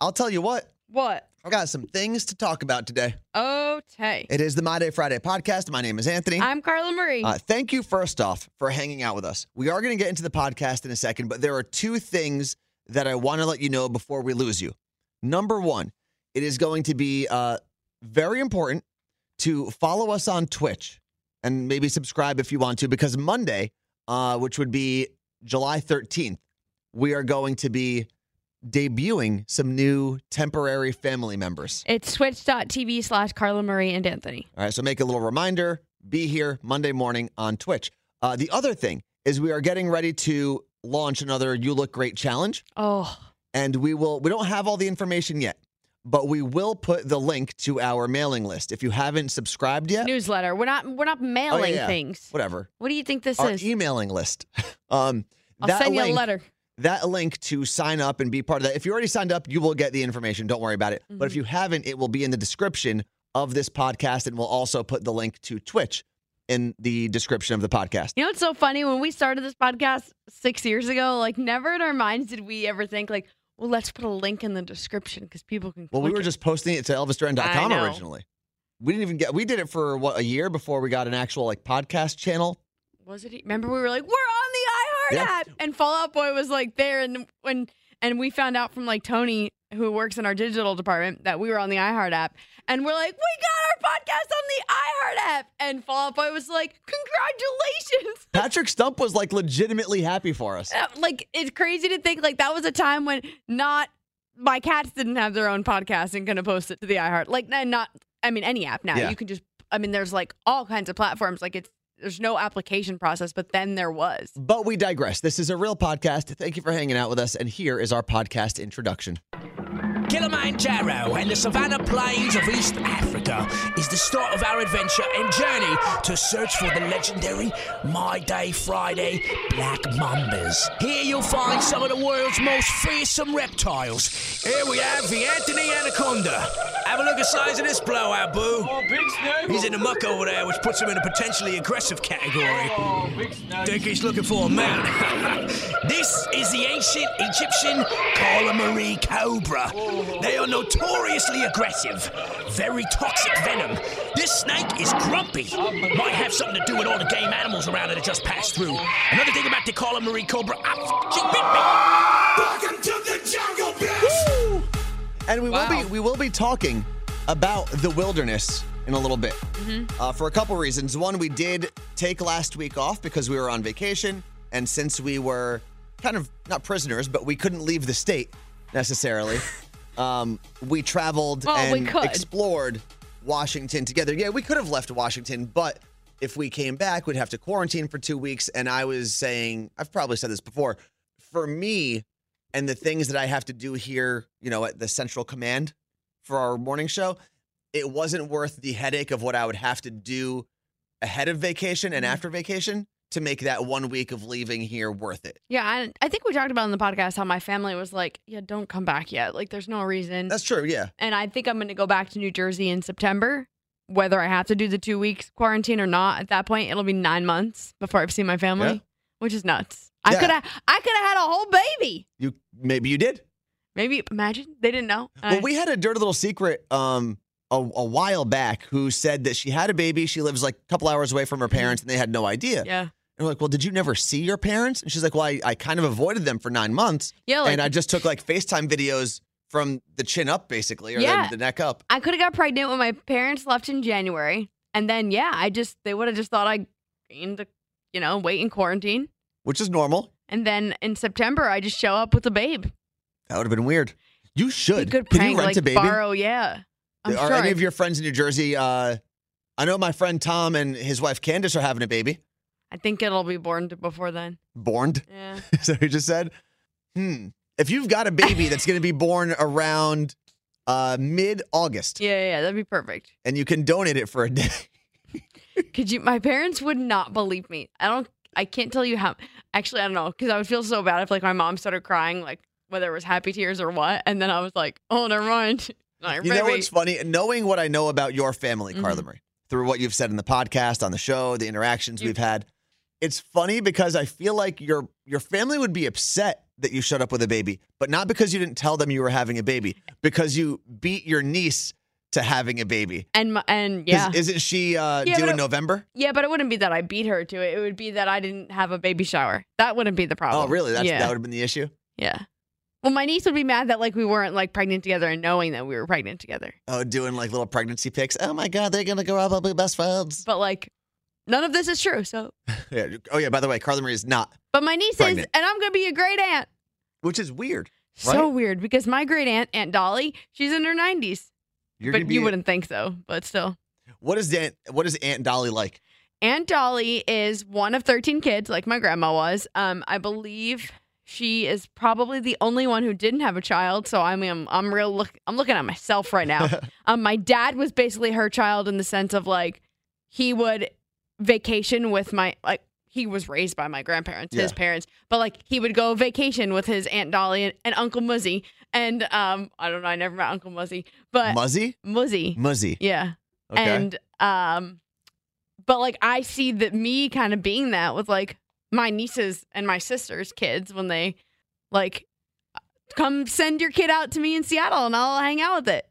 I'll tell you what, What? I've got some things to talk about today. Okay. It is the My Day Friday podcast. My name is Anthony. I'm Carla Marie. Uh, thank you, first off, for hanging out with us. We are going to get into the podcast in a second, but there are two things that I want to let you know before we lose you. Number one, it is going to be uh, very important to follow us on Twitch and maybe subscribe if you want to, because Monday, uh, which would be July 13th, we are going to be debuting some new temporary family members. it's twitch.tv slash Carla Marie and Anthony. All right, so make a little reminder be here Monday morning on Twitch. Uh, the other thing is we are getting ready to launch another You Look Great challenge, Oh, and we will, we don't have all the information yet, but we will put the link to our mailing list. If you haven't subscribed yet, newsletter. We're not we're not mailing Oh, yeah. things. whatever, What do you think this our is? emailing list. um, I'll send you a letter. That link to sign up and be part of that. If you already signed up, you will get the information. Don't worry about it. But Mm-hmm. if you haven't, it will be in the description of this podcast, and we'll also put the link to Twitch in the description of the podcast. You know what's so funny? When we started this podcast six years ago, like never in our minds did we ever think like, well, let's put a link in the description because people can. Well, we were it. just posting it to ElvisDuran.com originally. We didn't even get. We did it for what a year before we got an actual like podcast channel. was it? Remember we were like, we're on the iHeart Yeah. app, and Fall Out Boy was like there, and when and we found out from like Tony, who works in our digital department, that we were on the iHeart app, and we're like, we got our podcast on the iHeart app, and Fall Out Boy was like, congratulations. Patrick Stump was like legitimately happy for us. Uh, like it's crazy to think like that was a time when not my cats didn't have their own podcast and gonna post it to the iHeart. Like not I mean any app now. Yeah. You can just I mean there's like all kinds of platforms. Like it's there's no application process, but then there was. But we digress. This is a real podcast. Thank you for hanging out with us. And here is our podcast introduction. Kilimanjaro and the savannah plains of East Africa is the start of our adventure and journey to search for the legendary My Day Friday black mambas. Here you'll find some of the world's most fearsome reptiles. Here we have the Anthony Anaconda. Have a look at the size of this blowout, boo. He's in the muck over there, which puts him in a potentially aggressive category. Think he's looking for a man. this is the ancient Egyptian Carla Marie Cobra. They are notoriously aggressive, very toxic venom. This snake is grumpy. Might have something to do with all the game animals around it that just passed through. Another thing about the Carla Marie Cobra, ah, she bit me. Welcome to the jungle, bitch. And we will be we will be talking about the wilderness in a little bit uh, for a couple reasons. One, we did take last week off because we were on vacation, and since we were kind of not prisoners, but we couldn't leave the state necessarily, um, we traveled Well, and could. explored Washington together. Yeah, we could have left Washington, but if we came back, we'd have to quarantine for two weeks. And I was saying, I've probably said this before, for me and the things that I have to do here, you know, at the Central Command for our morning show, it wasn't worth the headache of what I would have to do ahead of vacation and mm-hmm. after vacation to make that one week of leaving here worth it. Yeah, I, I think we talked about in the podcast how my family was like, yeah, don't come back yet. Like there's no reason. That's true, yeah. and I think I'm going to go back to New Jersey in September. Whether I have to do the two weeks quarantine or not, at that point it'll be nine months before I've seen my family, Yeah. which is nuts. I Yeah. could have, I could have had a whole baby. You maybe you did. Maybe imagine they didn't know. Well, we had a dirty little secret um a, a while back who said that she had a baby. She lives like a couple hours away from her parents, and they had no idea. yeah, And we're like, well, did you never see your parents? And she's like, well, I, I kind of avoided them for nine months. yeah. Like and I just took like FaceTime videos from the chin up, basically, or Yeah. the, the neck up. I could have got pregnant when my parents left in January, and then yeah, I just they would have just thought I gained the, you know, wait in quarantine, Which is normal. and then in September I just show up with a babe. That would have been weird. You should. good Can you rent like a baby? borrow. Yeah, I'm Are sure. any of your friends in New Jersey? Uh, I know my friend Tom and his wife Candace are having a baby. I think it'll be born before then. Born. Yeah. Is that what you just said? Hmm. If you've got a baby that's going to be born around uh, mid August Yeah, yeah, yeah, that'd be perfect. and you can donate it for a day, Could you? My parents would not believe me. I don't. I can't tell you how. Actually, I don't know because I would feel so bad if like my mom started crying, like whether it was happy tears or what, and then I was like, oh, never mind. Like, you know what's funny? Knowing what I know about your family, Mhm. Carla Marie, through what you've said in the podcast, on the show, the interactions You- we've had, it's funny because I feel like your your family would be upset that you showed up with a baby, but not because you didn't tell them you were having a baby, because you beat your niece to having a baby. And my, and yeah, Isn't she uh, Yeah, due in it- November? yeah, but it wouldn't be that I beat her to it. It would be that I didn't have a baby shower. That wouldn't be the problem. Oh, really? That's, yeah, That would have been the issue? yeah. Well, my niece would be mad that like we weren't like pregnant together and knowing that we were pregnant together. Oh, doing like little pregnancy pics. Oh my God, they're going to grow up and be best friends. But like, none of this is true. So, Yeah. Oh, yeah. By the way, Carla Marie is not, but my niece Pregnant. is, and I'm gonna be a great aunt. which is weird. So weird because my great aunt, Aunt Dolly, she's in her 90s. You're But you wouldn't think so. But still. What is Aunt, what is Aunt Dolly like? Aunt Dolly is one of 13 kids, like my grandma was. Um, I believe she is probably the only one who didn't have a child. So I mean, I'm, I'm real look. I'm looking at myself right now. um, my dad was basically her child in the sense of like he would vacation with my like he was raised by my grandparents, his parents, but like he would go vacation with his Aunt Dolly and, and Uncle Muzzy. And um, I don't know, I never met Uncle Muzzy, but Muzzy? Muzzy, Muzzy. yeah. Okay. And um but like I see that me kind of being that with like my nieces and my sisters' kids when they like come send your kid out to me in Seattle and I'll hang out with it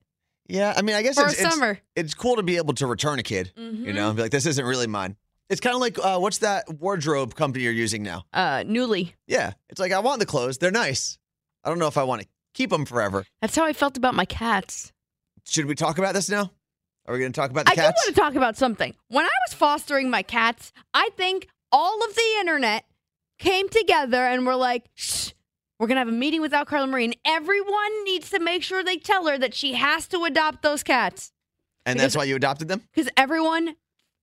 yeah. I mean, I guess it's, it's, summer. it's cool to be able to return a kid, you know, and be like, this isn't really mine. It's kind of like, uh, what's that wardrobe company you're using now? Uh Nuuly. Yeah. It's like, I want the clothes. They're nice. I don't know if I want to keep them forever. That's how I felt about my cats. Should we talk about this now? Are we going to talk about the I do cats? want to talk about something. When I was fostering my cats, I think all of the internet came together and were like, Shh, we're going to have a meeting without Carla Marie, and everyone needs to make sure they tell her that she has to adopt those cats. and that's why you adopted them? Because everyone,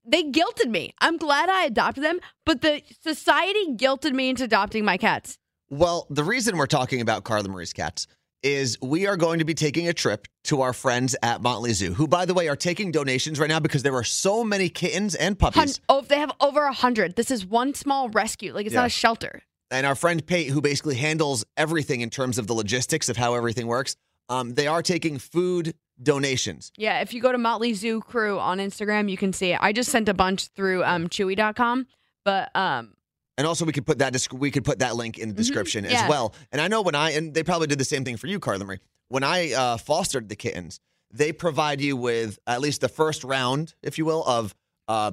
they guilted me. I'm glad I adopted them, but the society guilted me into adopting my cats. Well, the reason we're talking about Carla Marie's cats is we are going to be taking a trip to our friends at Motley Zoo, who, by the way, are taking donations right now because there are so many kittens and Hun- puppies. oh, they have over a hundred. This is one small rescue. Like it's Yeah. not a shelter. And our friend Pate, who basically handles everything in terms of the logistics of how everything works, um, they are taking food donations. Yeah, if you go to Motley Zoo Crew on Instagram, you can see it. I just sent a bunch through um, Chewy.com, but um, And also, we could put that desc- we could put that link in the description Mm-hmm. yeah. as well. And I know when I and they probably did the same thing for you, Carla Marie. When I uh, fostered the kittens, they provide you with at least the first round, if you will, of uh,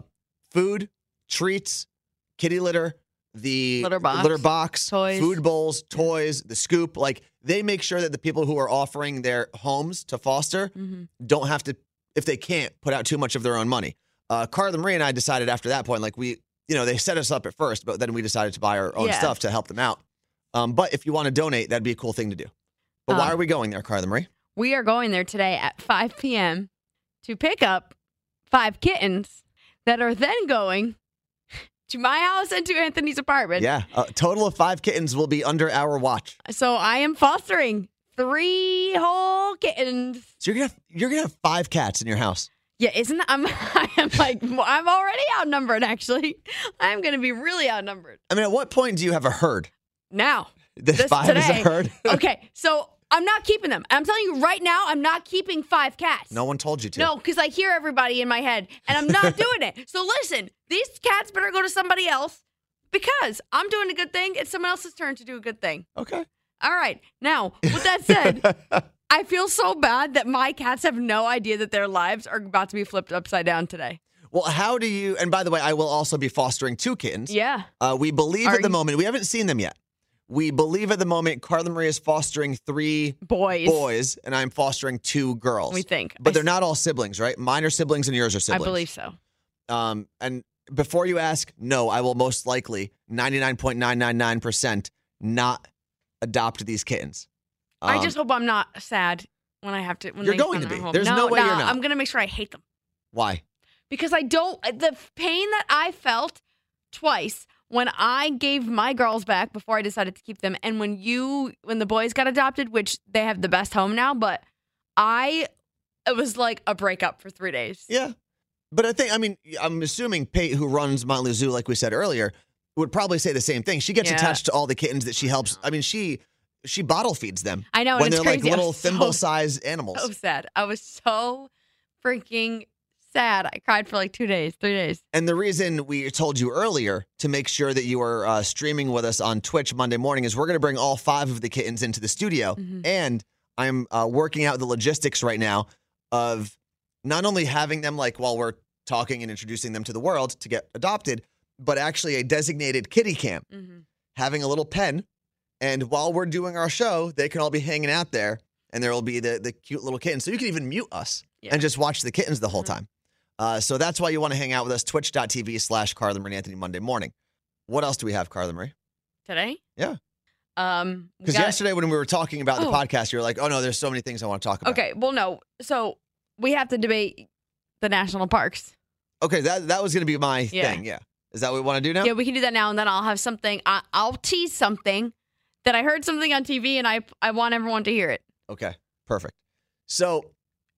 food, treats, kitty litter, the Litter box, litter box, toys. food bowls, toys, the scoop. Like they make sure that the people who are offering their homes to foster mhm. don't have to, if they can't, put out too much of their own money. Uh, Carla Marie and I decided after that point, like we, you know, they set us up at first, but then we decided to buy our own Yeah. stuff to help them out. Um, but if you want to donate, that'd be a cool thing to do. But why Um, are we going there, Carla Marie? we are going there today at 5 p.m. to pick up five kittens that are then going to my house and to Anthony's apartment. Yeah, a total of five kittens will be under our watch. So I am fostering three whole kittens. So you're gonna have, you're gonna have five cats in your house. Yeah, isn't that, I'm I am like I'm already outnumbered actually. I'm to be really outnumbered. I mean, at what point do you have a herd? Now. This, This five is a herd. Okay, so I'm not keeping them. I'm telling you right now, I'm not keeping five cats. no one told you to. No, because I hear everybody in my head and I'm not doing it. So listen, these cats better go to somebody else because I'm doing a good thing. It's someone else's turn to do a good thing. Okay. All right. Now, with that said, I feel so bad that my cats have no idea that their lives are about to be flipped upside down today. Well, how do you? And by the way, I will also be fostering two kittens. Yeah. Uh, we believe Are at the you- moment, we haven't seen them yet. We believe at the moment Carla Marie is fostering three Boys. boys and I'm fostering two girls. We think. But I they're s- not all siblings, right? Mine are siblings and yours are siblings. I believe so. Um, and before you ask, no, I will most likely 99.999% not adopt these kittens. I Um, just hope I'm not sad when I have to. When You're going to be. home. There's no way no, you're not. I'm gonna make sure I hate them. why? because I don't the pain that I felt twice when I gave my girls back before I decided to keep them and when you when the boys got adopted which they have the best home now but I it was like a breakup for 3 days. Yeah. But I think, I mean, I'm assuming Pate, who runs Motley Zoo, like we said earlier, would probably say the same thing. She gets Yeah. attached to all the kittens that she helps. I mean, she she bottle feeds them I know when they're it's like little so- thimble sized animals. So sad. I was so freaking sad. I cried for like two days, three days. And the reason we told you earlier to make sure that you are uh, streaming with us on Twitch Monday morning is we're going to bring all five of the kittens into the studio. Mhm. And I'm uh, working out the logistics right now of not only having them like while we're talking and introducing them to the world to get adopted, but actually a designated kitty camp, Mm-hmm. having a little pen. And while we're doing our show, they can all be hanging out there and there will be the, the cute little kittens. So you can even mute us Yeah. and just watch the kittens the whole Mhm. time. Uh, so that's why you want to hang out with us, twitch.tv slash Carla Marie Anthony Monday morning. What else do we have, Carla Marie? Today? Yeah. Um, Because got- yesterday when we were talking about the Oh. podcast, you were like, oh no, there's so many things I want to talk about. Okay, well, no. So we have to debate the national parks. Okay, that, that was going to be my Yeah. thing. Yeah. Is that what we want to do now? Yeah, we can do that now, and then I'll have something. I, I'll tease something that I heard something on TV, and I I want everyone to hear it. Okay, perfect. So,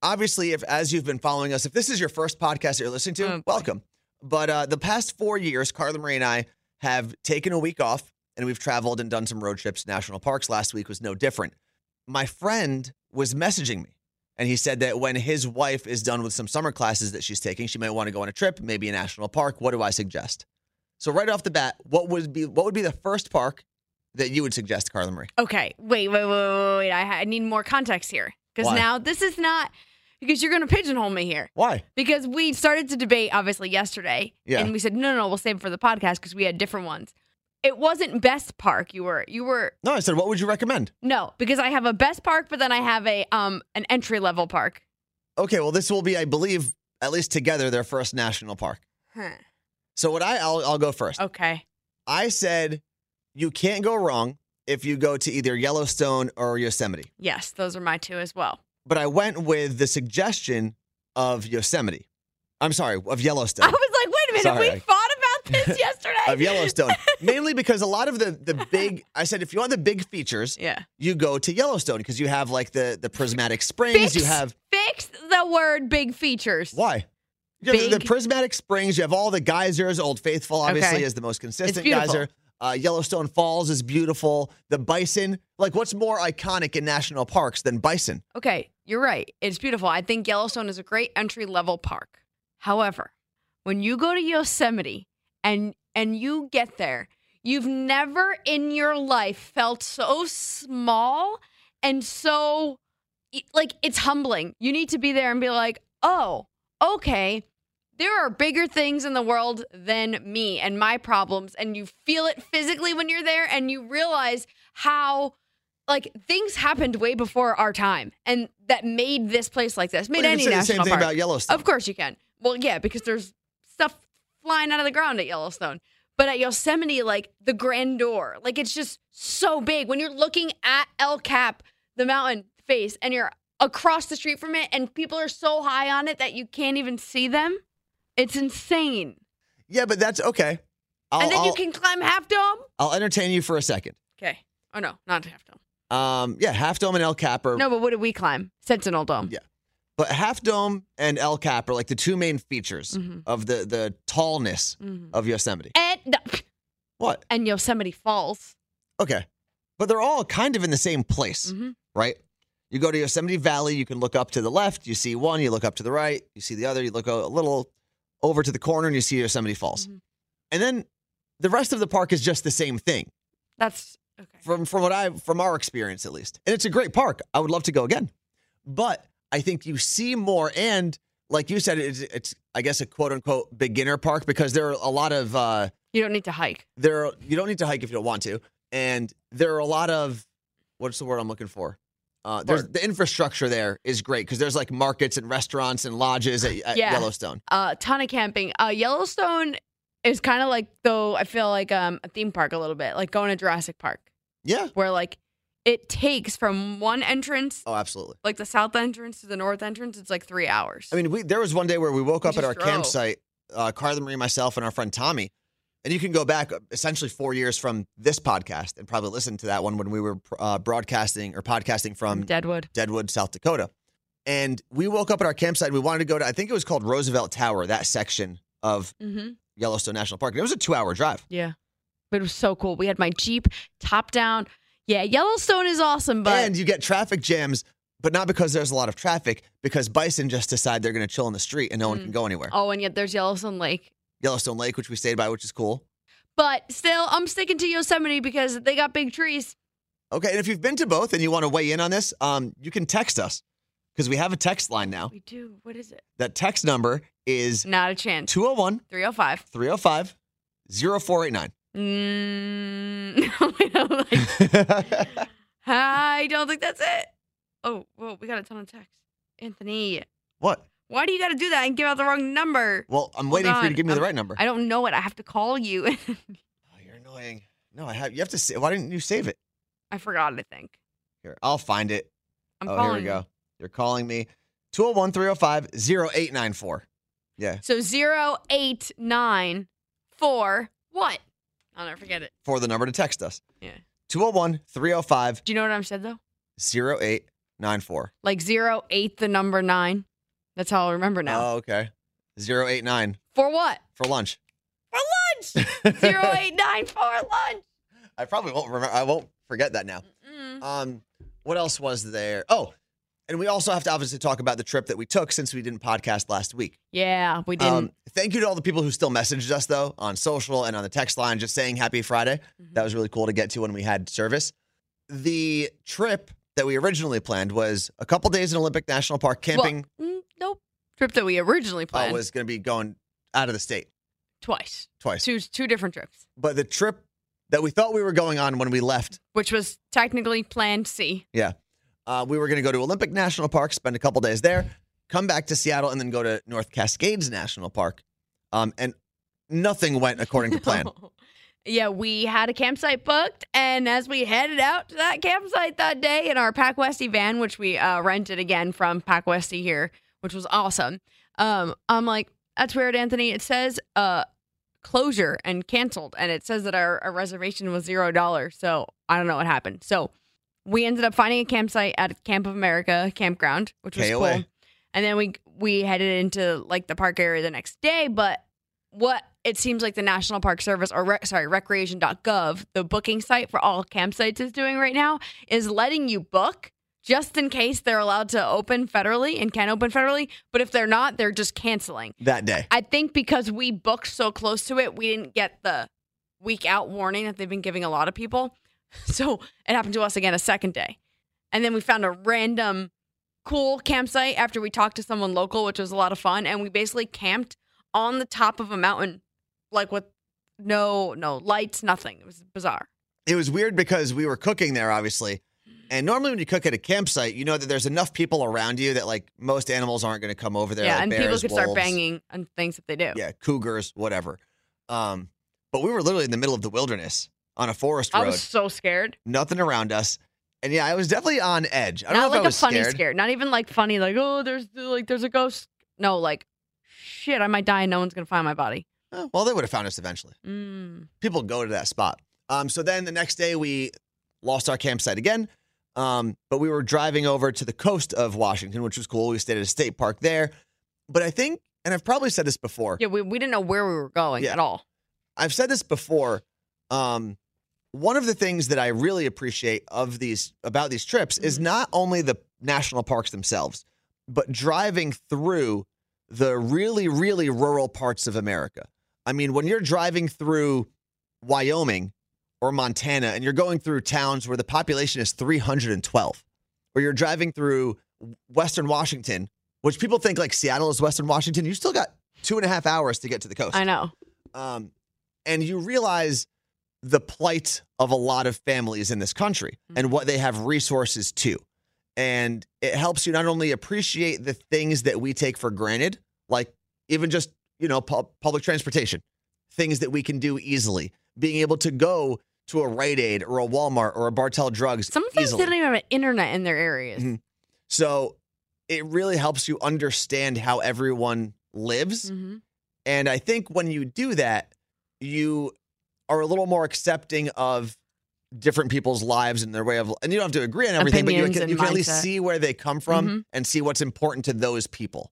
obviously, if as you've been following us, if this is your first podcast that you're listening to, welcome. But uh, the past four years, Carla Marie and I have taken a week off and we've traveled and done some road trips, national parks. Last week was no different. My friend was messaging me and he said that when his wife is done with some summer classes that she's taking, she might want to go on a trip, maybe a national park. What do I suggest? So, right off the bat, what would be what would be the first park that you would suggest, Carla Marie? Okay, wait, wait, wait, wait, wait. I, ha- I need more context here because now this is not because you're going to pigeonhole me here. Why? Because we started to debate obviously yesterday, Yeah. and we said no, no, no, we'll save it for the podcast because we had different ones. It wasn't best park. You were, you were No, I said, what would you recommend? no because I have a best park, but then I have a um an entry level park. Okay, well, this will be, I believe, at least together, their first national park. Huh. So what I, I'll, I'll go first. Okay. I said you can't go wrong if you go to either Yellowstone or Yosemite. Yes, those are my two as well. But I went with the suggestion of Yosemite. I'm sorry, of Yellowstone. I was like, wait a minute, Sorry. we fought about this yesterday. of Yellowstone. Mainly because a lot of the the big I said if you want the big features, Yeah. you go to Yellowstone because you have like the the prismatic springs, you have Fix the word big features. Why? Have the, the prismatic springs. You have all the geysers. Old Faithful, obviously, is the most consistent geyser. Uh, Yellowstone Falls is beautiful. The bison. Like, what's more iconic in national parks than bison? Okay, you're right. It's beautiful. I think Yellowstone is a great entry level park. However, when you go to Yosemite and and you get there, you've never in your life felt so small and so like it's humbling. You need to be there and be like, "Oh, okay, there are bigger things in the world than me and my problems." And you feel it physically when you're there and you realize how like things happened way before our time and that made this place like this. Made Well, any can say the national same thing park. about Yellowstone. Of course you can. Well, yeah, because there's stuff flying out of the ground at Yellowstone. But at Yosemite, like the grandeur, like it's just so big. When you're looking at El Cap, the mountain face, and you're across the street from it, and people are so high on it that you can't even see them, it's insane. Yeah, but that's okay. I'll, and then I'll, you can climb Half Dome. I'll entertain you for a second. Okay. Oh no, not Half Dome. Um, yeah, Half Dome and El Cap are, No, but what did we climb? Sentinel Dome. Yeah. but Half Dome and El Cap are like the two main features Mhm. of the the tallness Mhm. of Yosemite. And What? and Yosemite Falls. Okay, but they're all kind of in the same place. Mhm. right? You go to Yosemite Valley, you can look up to the left, you see one, you look up to the right, you see the other, you look a little over to the corner and you see Yosemite Falls. Mhm. And then the rest of the park is just the same thing That's okay. from from what I from our experience at least. And it's a great park. I would love to go again. But I think you see more and like you said it's, it's I guess a quote unquote beginner park because there are a lot of uh You don't need to hike. there you don't need to hike if you don't want to and there are a lot of what's the word i'm looking for uh, there's the infrastructure there is great because there's like markets and restaurants and lodges at, at Yeah. yellowstone a ton of camping. Uh, Yellowstone is kind of like though I feel like um, a theme park a little bit, like going to Jurassic Park, yeah where like it takes from one entrance, oh absolutely like the south entrance to the north entrance, it's like three hours. i mean we there was one day where we woke We up at our drove. campsite uh, carla marie myself and our friend tommy and you can go back essentially four years from this podcast and probably listen to that one when we were uh, broadcasting or podcasting from Deadwood. Deadwood, South Dakota. And we woke up at our campsite. And we wanted to go to, I think it was called Roosevelt Tower, that section of Mm-hmm. Yellowstone National Park. And it was a two hour drive. Yeah, but it was so cool. We had my Jeep top down. Yeah, Yellowstone is awesome, but and you get traffic jams but not because there's a lot of traffic, because bison just decide they're going to chill in the street and no one Mm. can go anywhere. Oh, and yet there's Yellowstone Lake. Yellowstone Lake, which we stayed by, which is cool. But still, I'm sticking to Yosemite because they got big trees. Okay, and if you've been to both and you want to weigh in on this, um, you can text us because we have a text line now. We do. What is it? That text number is Not a chance. 201 305. 305 0489. Mm, I don't like- I don't think that's it. Oh, well, we got a ton of text. Anthony, what? Why do you got to do that and give out the wrong number? Well, I'm waiting for you to give me the I'm- right number. I don't know it. I have to call you. Oh, you're annoying. No, I have. You have to. Say, why didn't you save it? I forgot, I think. Here, I'll find it. I'm oh, calling here we go. You're calling me. 201 305 0894. Yeah, So 0894 what? I'll never forget it. for the number to text us. Yeah. 201 305 Do you know what I'm said though? 0894. Like 08 the number 9. That's how I'll remember now. Oh, okay. 089 For what? for lunch. For lunch. 089 for lunch. I probably won't remember. I won't forget that now. Mm. Um, what else was there? Oh, and we also have to obviously talk about the trip that we took since we didn't podcast last week. Yeah, we didn't. Um, thank you to all the people who still messaged us though on social and on the text line, just saying Happy Friday. Mhm. That was really cool to get to when we had service. The trip that we originally planned was a couple days in Olympic National Park camping. Well, nope. Trip that we originally uh, planned was going to be going out of the state twice. twice, Two two different trips, but the trip that we thought we were going on when we left which was technically planned C. Yeah. Uh, we were going to go to Olympic National Park, spend a couple days there, come back to Seattle, and then go to North Cascades National Park. Um, and nothing went according to plan. yeah, we had a campsite booked, and as we headed out to that campsite that day in our Pack Westy van, which we uh, rented again from Pack Westy here, which was awesome. Um, I'm like, that's weird, Anthony. It says uh closure and canceled, and it says that our, our reservation was zero dollars. So I don't know what happened. So we ended up finding a campsite at Camp of America campground, which was KOA. cool. And then we we headed into like the park area the next day. But what it seems like the National Park Service or rec- sorry recreation.gov, the booking site for all campsites is doing right now, is letting you book just in case they're allowed to open federally and can open federally. But if they're not, they're just canceling. That day. I think because we booked so close to it, we didn't get the week out warning that they've been giving a lot of people. So it happened to us again a second day. And then we found a random cool campsite after we talked to someone local, which was a lot of fun. And we basically camped on the top of a mountain, like with no no lights, nothing. It was bizarre. It was weird because we were cooking there, obviously. And normally when you cook at a campsite, you know that there's enough people around you that like most animals aren't going to come over there. yeah, like and people bears, could start banging on things if they do. Yeah, cougars, whatever. Um, but we were literally in the middle of the wilderness on a forest road. I was so scared. nothing around us. And yeah, I was definitely on edge. I don't Not know like if I was a funny scared. scare. Not even like funny, like, oh, there's like there's a ghost. No, like shit, I might die and no one's gonna find my body. Oh, well, they would have found us eventually. Mm. People go to that spot. Um, so then the next day we lost our campsite again. Um, but we were driving over to the coast of Washington, which was cool. We stayed at a state park there. But I think, and I've probably said this before. Yeah, we, we didn't know where we were going Yeah. at all. I've said this before. Um, one of the things that I really appreciate of these about these trips is Mm-hmm. not only the national parks themselves, but driving through the really, really rural parts of America. I mean, when you're driving through Wyoming or Montana and you're going through towns where the population is 312, or you're driving through Western Washington, which people think like Seattle is Western Washington, you still got two and a half hours to get to the coast I know. um, and you realize the plight of a lot of families in this country and what they have resources to. And it helps you not only appreciate the things that we take for granted, like even just, you know, pu- public transportation, things that we can do easily, being able to go to a Rite Aid or a Walmart or a Bartell Drugs Some things easily. didn't even have internet in their areas. Mhm. So it really helps you understand how everyone lives. Mhm. And I think when you do that, you are a little more accepting of different people's lives and their way of and you don't have to agree on everything, but you can, you can at least see where they come from Mhm. and see what's important to those people.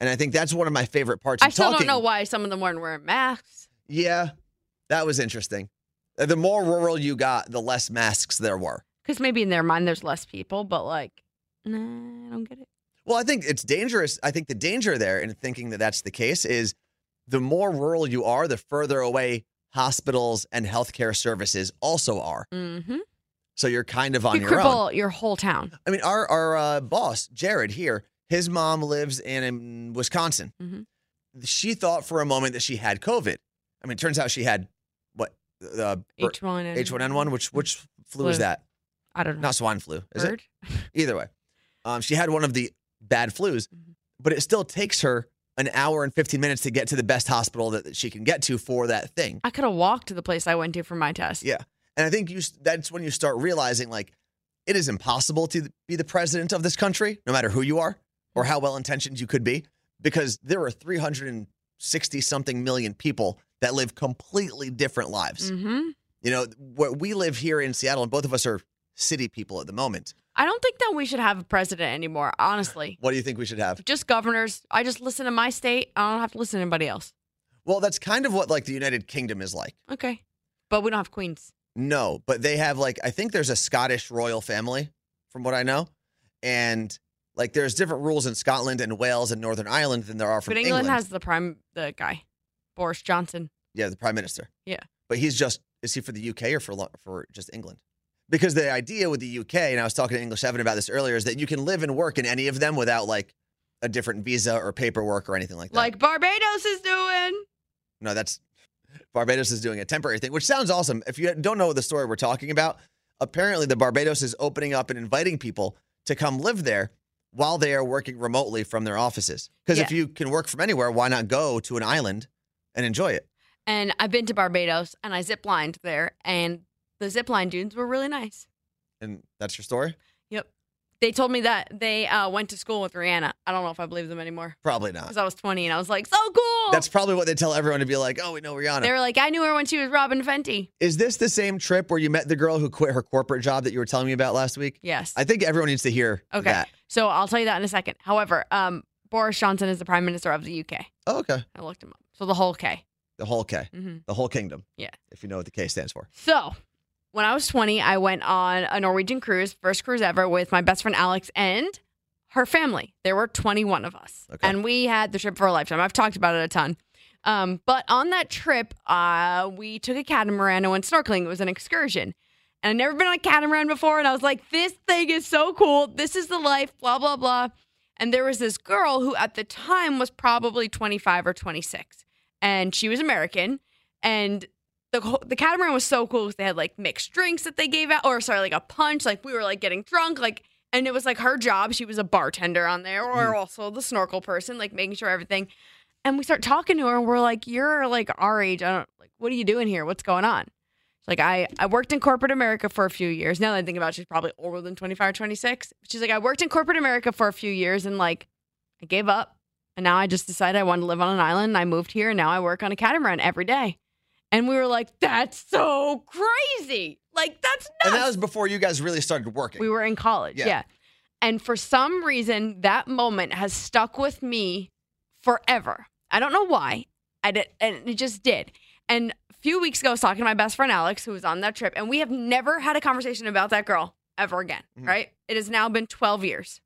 And I think that's one of my favorite parts I still talking. don't know why some of them weren't wearing masks. Yeah, that was interesting. The more rural you got, the less masks there were. Because maybe in their mind there's less people, but like, Nah, I don't get it. Well, I think it's dangerous. I think the danger there in thinking that that's the case is the more rural you are, the further away hospitals and healthcare services also are. Mm-hmm. So you're kind of on You your own. cripple your whole town. I mean, our our uh, boss Jared here, his mom lives in, in Wisconsin. Mhm. She thought for a moment that she had COVID. I mean, it turns out she had uh, H one and H1N1. Which which flu is that? I don't know. Not swine flu, is it? Either way, um, she had one of the bad flus, Mhm. but it still takes her an hour and 15 minutes to get to the best hospital that, that she can get to for that thing. I could have walked to the place I went to for my test. Yeah. And I think you that's when you start realizing like it is impossible to be the president of this country, no matter who you are or how well intentioned you could be, because there are 360 something million people that live completely different lives. Mm-hmm. You know, where we live here in Seattle, and both of us are city people at the moment. I don't think that we should have a president anymore, honestly. What do you think we should have? Just governors. I just listen to my state. I don't have to listen to anybody else. Well, that's kind of what like the United Kingdom is like. Okay. But we don't have queens. No, but they have like I think there's a Scottish royal family, from what I know, and like there's different rules in Scotland and Wales and Northern Ireland than there are from England. but England, has the prime, the guy, Boris Johnson. yeah the prime minister. Yeah. but he's just is he for the UK or for for just England? Because the idea with the UK, and I was talking to English Seven about this earlier, is that you can live and work in any of them without like a different visa or paperwork or anything like that. Like Barbados is doing. No, that's Barbados is doing a temporary thing, which sounds awesome. If you don't know the story we're talking about, apparently the Barbados is opening up and inviting people to come live there while they are working remotely from their offices. Because if you can work from anywhere, why not go to an island and enjoy it? And I've been to Barbados and I zip lined there, and the zip line dudes were really nice. And that's your story? Yep. They told me that they uh, went to school with Rihanna. I don't know if I believe them anymore Probably not. because I was 20 and I was like, so cool. That's probably what they tell everyone to be like, oh, we know Rihanna. they were like, I knew her when she was Robyn Fenty. Is this the same trip where you met the girl who quit her corporate job that you were telling me about last week? Yes. I think everyone needs to hear Okay. that. So I'll tell you that in a second. However, um, Boris Johnson is the prime minister of the UK. Oh, okay. I looked him up. So the whole K. The whole K, hmm the whole kingdom. Yeah. If you know what the K stands for. So when I was 20, I went on a Norwegian cruise, first cruise ever, with my best friend Alex and her family. There were 21 of us. Okay. And we had the trip for a lifetime. I've talked about it a ton. Um, but on that trip, uh, we took a catamaran and went snorkeling. It was an excursion. And I'd never been on a catamaran before. And I was like, this thing is so cool. This is the life, blah, blah, blah. And there was this girl who at the time was probably 25 or 26. And she was American. And the the catamaran was so cool because they had like mixed drinks that they gave out, or sorry, like a punch. Like we were like getting drunk, like, and it was like her job. She was a bartender on there, or mm. also the snorkel person, like making sure everything. And we start talking to her, and we're like, "You're like our age. I don't like. What are you doing here? What's going on?" She's like, "I I worked in corporate America for a few years. Now that I think about, it, she's probably older than 25 or 26. She's like, I worked in corporate America for a few years, and like, I gave up, and now I just decided I wanted to live on an island. And I moved here, and now I work on a catamaran every day." And we were like, that's so crazy. Like, that's nuts. And that was before you guys really started working. we were in college. Yeah. Yeah. And for some reason, that moment has stuck with me forever. I don't know why. I did, and it just did. And a few weeks ago, I was talking to my best friend Alex, who was on that trip, and we have never had a conversation about that girl ever again. Mhm. Right? It has now been 12 years.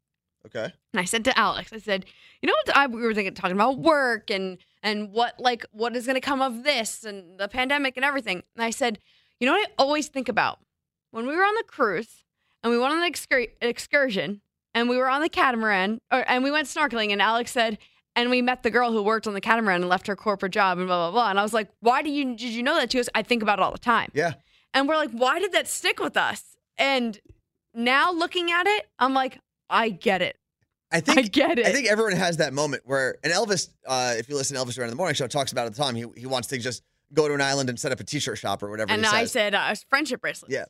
Okay. And I said to Alex, I said, you know what? I, we were thinking, talking about work and and what like what is going to come of this and the pandemic and everything. And I said, you know what? I always think about when we were on the cruise and we went on an excur- excursion and we were on the catamaran or, and we went snorkeling and Alex said. And we met the girl who worked on the catamaran and left her corporate job and blah blah blah. And I was like, "Why do you did you know that?" She goes, "I think about it all the time." Yeah. And we're like, "Why did that stick with us?" And now looking at it, I'm like, "I get it. I think I get it." I think everyone has that moment where, and Elvis, uh, if you listen to Elvis Duran the morning show, talks about it all the time. He, he wants to just go to an island and set up a t-shirt shop or whatever. And I said, uh, friendship bracelet. Yeah.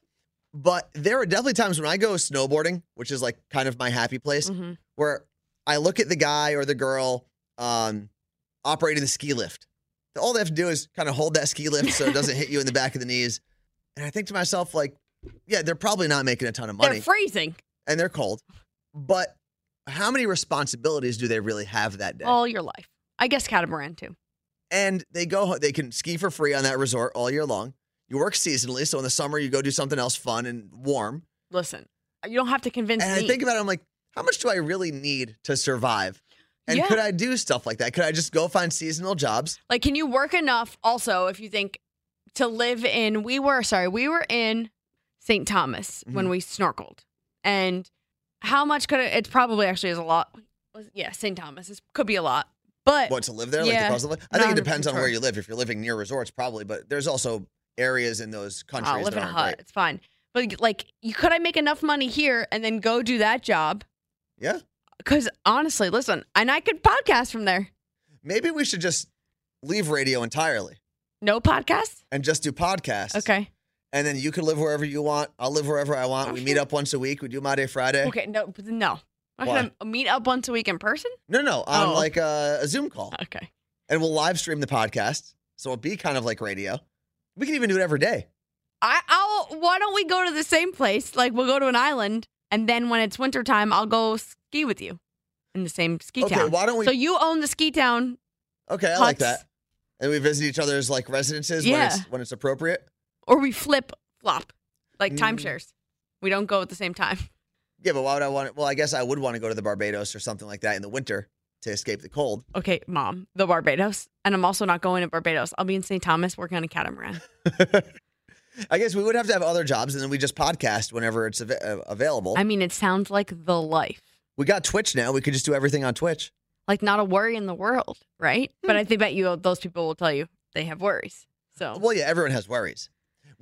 But there are definitely times when I go snowboarding, which is like kind of my happy place, Mhm. where I look at the guy or the girl um, operating the ski lift. All they have to do is kind of hold that ski lift so it doesn't hit you in the back of the knees. And I think to myself, like, yeah, they're probably not making a ton of money They're freezing and they're cold, but how many responsibilities do they really have that day? all your life. I guess catamaran too. and they go they can ski for free on that resort all year long. You work seasonally, so in the summer you go do something else fun and warm. Listen, you don't have to convince And me. I think about it, I'm like, how much do I really need to survive? And Yeah. could I do stuff like that? Could I just go find seasonal jobs? Like, can you work enough also if you think to live in, we were, sorry, we were in St. Thomas when Mhm. we snorkeled. And how much could it, it's probably actually is a lot. Yeah, St. Thomas is, could be a lot. But What to live there? Like Yeah. the cost of living? I think it depends on where you live. If you're living near resorts, probably, but there's also areas in those countries I'll live that in a hut. great. It's fine. But like, you could I make enough money here and then go do that job? Yeah. Because honestly, listen, and I could podcast from there. Maybe we should just leave radio entirely No podcast? and just do podcasts. Okay. And then you can live wherever you want. I'll live wherever I want. we meet up once a week. We do My Day Friday. Okay. No, no. I'm Why? gonna meet up once a week in person. No, no, on Oh. like a, a Zoom call. Okay. And we'll live stream the podcast. So it'll be kind of like radio. We can even do it every day. I, I'll. Why don't we go to the same place? Like we'll go to an island, and then when it's wintertime, I'll go ski with you in the same ski Okay, town. why don't we? So you own the ski town, okay, I like huts. that. And we visit each other's like residences when Yeah. it's when it's appropriate. Or we flip flop like Mm. timeshares. We don't go at the same time. Yeah, but why would I want? Well, I guess I would want to go to the Barbados or something like that in the winter to escape the cold. Okay, mom, the Barbados, and I'm also not going to Barbados. I'll be in St. Thomas working on a catamaran. I guess we would have to have other jobs, and then we just podcast whenever it's av- uh, available. I mean, it sounds like the life. we got Twitch now. We could just do everything on Twitch. Like not a worry in the world, right? Hmm. But I think bet you those people will tell you they have worries. So Well, yeah, everyone has worries.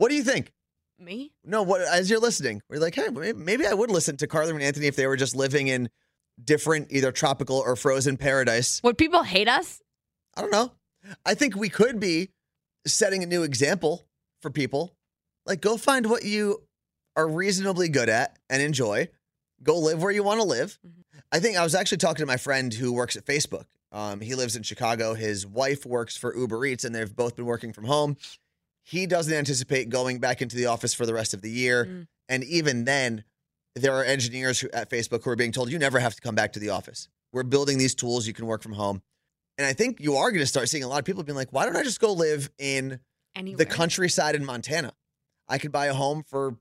What do you think? me, No, what as you're listening, we're like, hey, maybe, I would listen to Carly and Anthony if they were just living in different, either tropical or frozen paradise. would people hate us? I don't know. I think we could be setting a new example for people. Like, go find what you are reasonably good at and enjoy. Go live where you want to live. Mhm. I think I was actually talking to my friend who works at Facebook. Um, he lives in Chicago. His wife works for Uber Eats, and they've both been working from home. He doesn't anticipate going back into the office for the rest of the year. Mm. And even then, there are engineers who, at Facebook who are being told you never have to come back to the office. We're building these tools. You can work from home. And I think you are going to start seeing a lot of people being like, why don't I just go live in Anywhere. the countryside in Montana? I could buy a home for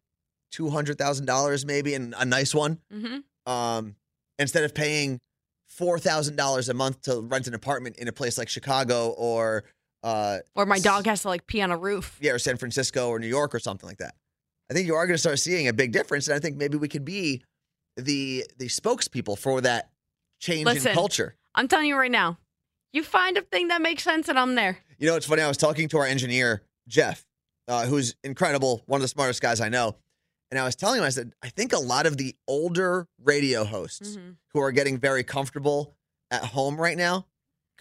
$200,000 maybe and a nice one hmm um, instead of paying $4,000 a month to rent an apartment in a place like Chicago or, uh, Or my dog has to like pee on a roof. yeah, or San Francisco or New York or something like that. I think you are going to start seeing a big difference. And I think maybe we could be the the spokespeople for that change Listen. in culture. I'm telling you right now, you find a thing that makes sense, and I'm there. You know, it's funny. I was talking to our engineer, Jeff, uh, who's incredible, one of the smartest guys I know. And I was telling him, I said, I think a lot of the older radio hosts Mhm. who are getting very comfortable at home right now,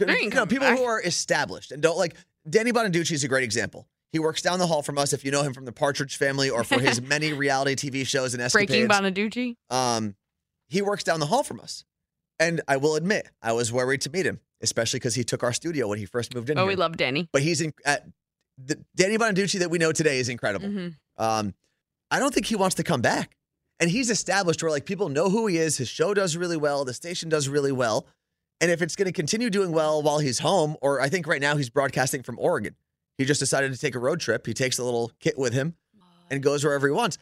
you know, people back. who are established and don't like Danny Bonaduce is a great example. He works down the hall from us. If you know him from the Partridge Family or for his many reality TV shows and escapades, Breaking Bonaduce. um, he works down the hall from us. And I will admit, I was worried to meet him, especially because he took our studio when he first moved in Oh, here. we love Danny. but he's in at the Danny Bonaduce that we know today is incredible. hmm Um, I don't think he wants to come back. And he's established where like people know who he is. His show does really well. The station does really well. And if it's going to continue doing well while he's home, or I think right now he's broadcasting from Oregon, he just decided to take a road trip. He takes a little kit with him and goes wherever he wants.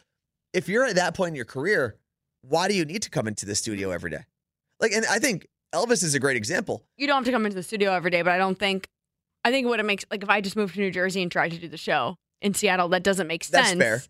If you're at that point in your career, why do you need to come into the studio every day? Like, and I think Elvis is a great example. You don't have to come into the studio every day, but I don't think. I think what it makes like if I just moved to New Jersey and tried to do the show in Seattle, that doesn't make sense. That's fair.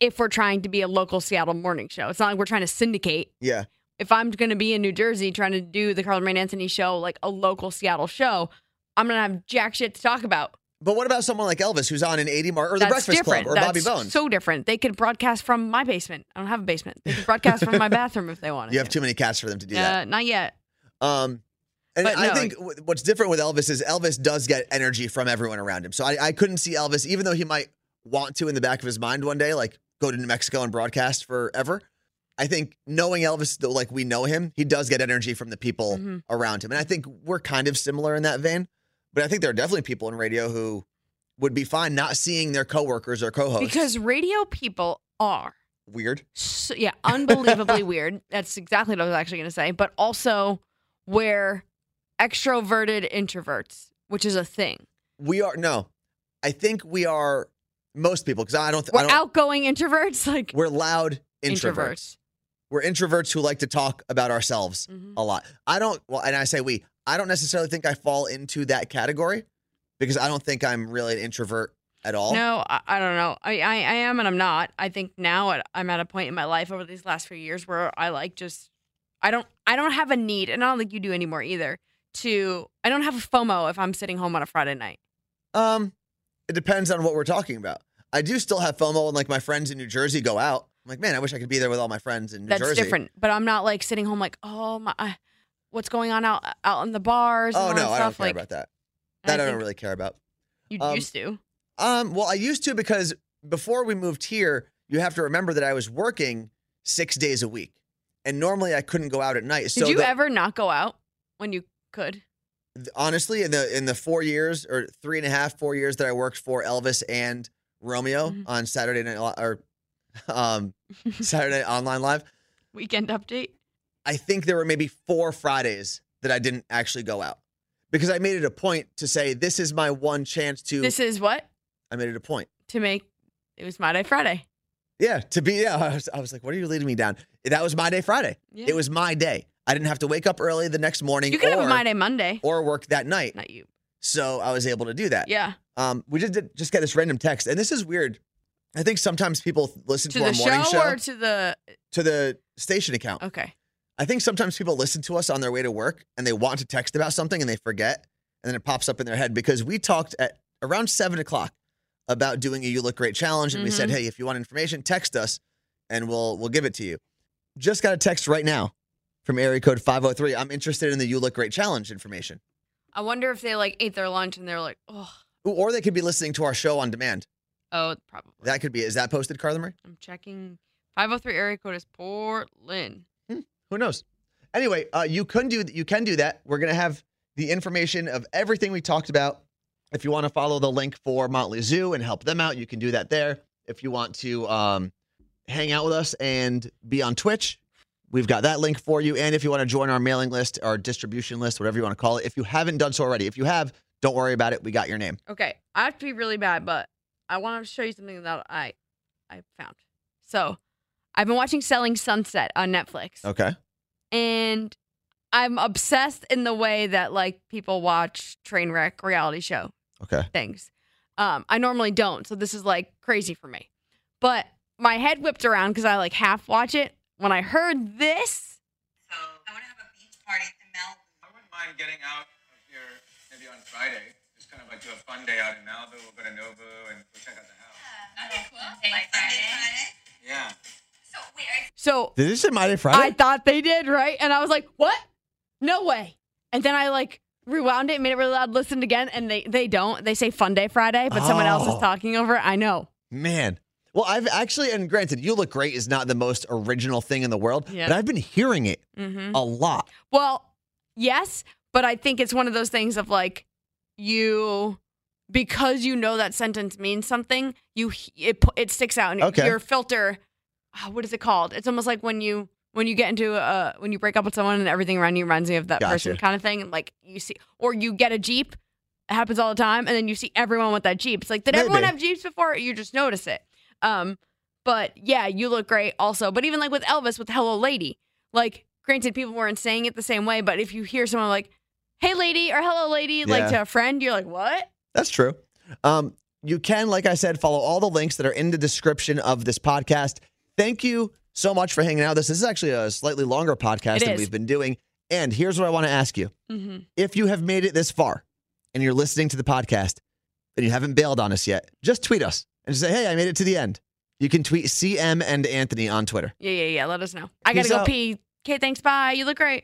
If we're trying to be a local Seattle morning show, it's not like we're trying to syndicate. Yeah. If I'm going to be in New Jersey trying to do the Carl Rain Anthony show, like a local Seattle show, I'm going to have jack shit to talk about. But what about someone like Elvis who's on an 80 Mark or the Breakfast different. Club or Bobby That's Bones? So different. They could broadcast from my basement. I don't have a basement. They could broadcast from my bathroom if they wanted. you have to. too many cats for them to do that. Uh, not yet. Um, and But I no, think what's different with Elvis is Elvis does get energy from everyone around him. So I, I couldn't see Elvis, even though he might want to in the back of his mind one day, like go to New Mexico and broadcast forever. I think knowing Elvis, though, like we know him, he does get energy from the people Mhm. around him. And I think we're kind of similar in that vein. But I think there are definitely people in radio who would be fine not seeing their coworkers or co-hosts. Because radio people are weird. so, yeah, unbelievably weird. That's exactly what I was actually going to say. But also, we're extroverted introverts, which is a thing. We are no. I think we are most people because I don't. I We're don't outgoing introverts, like we're loud introverts. introverts. We're introverts who like to talk about ourselves Mhm. a lot. I don't. Well, and I say we. I don't necessarily think I fall into that category because I don't think I'm really an introvert at all. No, I, I don't know. I, I, I am and I'm not. I think now at, I'm at a point in my life over these last few years where I like just I don't I don't have a need, and I don't think you do anymore either. To I don't have a FOMO if I'm sitting home on a Friday night. Um, it depends on what we're talking about. I do still have FOMO when like my friends in New Jersey go out. I'm like, man, I wish I could be there with all my friends in New That's Jersey. different. But I'm not like sitting home like oh my, uh, what's going on out out in the bars? and Oh no, I don't care like, about that. That I, don't really care about. You um, used to. Um, well, I used to because before we moved here, you have to remember that I was working six days a week, and normally I couldn't go out at night. Did so you the- ever not go out when you could? honestly, in the in the four years or three and a half, four years that I worked for Elvis and Romeo Mhm. on Saturday night or um Saturday Night Online Live, Weekend update. I think there were maybe four Fridays that I didn't actually go out because I made it a point to say this is my one chance to. This is what I made it a point. to make. It was my day Friday. Yeah, to be. Yeah, I was, I was like, what are you leading me down? That was my day Friday. Yeah. It was my day. I didn't have to wake up early the next morning You could or, have a my day Monday. or work that night. Not you. So I was able to do that. Yeah. Um, we just did just get this random text, and this is weird. I think sometimes people listen to, To our the morning show, show, or to the to the station account. okay. I think sometimes people listen to us on their way to work and they want to text about something and they forget, and then it pops up in their head because we talked at around seven o'clock about doing a "You Look Great" challenge, and we said, Mhm. "Hey, if you want information, text us, and we'll we'll give it to you." Just got a text right now from area code five hundred three. I'm interested in the "You Look Great" challenge information, I wonder if they like ate their lunch and they're like, oh, or they could be listening to our show on demand. Oh, probably. That could be. Is that posted, Carla Marie? I'm checking. 503 area code is Portland. Who knows? Anyway, uh, you can do you can do that. We're gonna have the information of everything we talked about. If you want to follow the link for Motley Zoo and help them out, you can do that there. If you want to um, hang out with us and be on Twitch, we've got that link for you. And if you want to join our mailing list, our distribution list, whatever you want to call it, if you haven't done so already, if you have, don't worry about it. We got your name. Okay, I have to be really bad, but I want to show you something that I I found. So, I've been watching Selling Sunset on Netflix, Okay. and I'm obsessed in the way that like people watch train wreck reality show Okay. things. Um, I normally don't, so this is like crazy for me. But my head whipped around because I like half watch it when I heard this. So I want to have a beach party to Malibu. I wouldn't mind getting out of here maybe on Friday. Just kind of like do a fun day out in Malibu. We'll go to Nobu and go check out the house. Okay, cool. Like Friday. Yeah. So wait, So Did this say My Day I thought they did, right? And I was like, what? No way. And then I like rewound it, made it really loud, listened again, and they they don't. They say Fun Day Friday, but someone else is Oh. talking over it. I know. Man. Well, I've actually, and granted, You Look Great is not the most original thing in the world, Yeah. but I've been hearing it hmm a lot. Well, yes, but I think it's one of those things of like you because you know that sentence means something. You it it sticks out, and Okay. your filter. ah, what is it called? It's almost like when you when you get into a when you break up with someone and everything around you reminds you of that person kind of thing. Like you see, or you get a jeep. It happens all the time, and then you see everyone with that jeep. It's like, did everyone have jeeps before? You just notice it. Um, but yeah, you look great also. But even like with Elvis with Hello Lady, like granted people weren't saying it the same way, but if you hear someone like, Hey lady or hello lady, like to a friend, you're like, What? That's true. Um, you can, like I said, follow all the links that are in the description of this podcast. Thank you so much for hanging out with us. This is actually a slightly longer podcast It than is. we've been doing. And here's what I want to ask you. Mm-hmm. If you have made it this far and you're listening to the podcast and you haven't bailed on us yet, just tweet us and say, hey, I made it to the end. You can tweet CM and Anthony on Twitter. Yeah, yeah, yeah. Let us know. I Peace gotta go out. pee. Okay, thanks. Bye. You look great.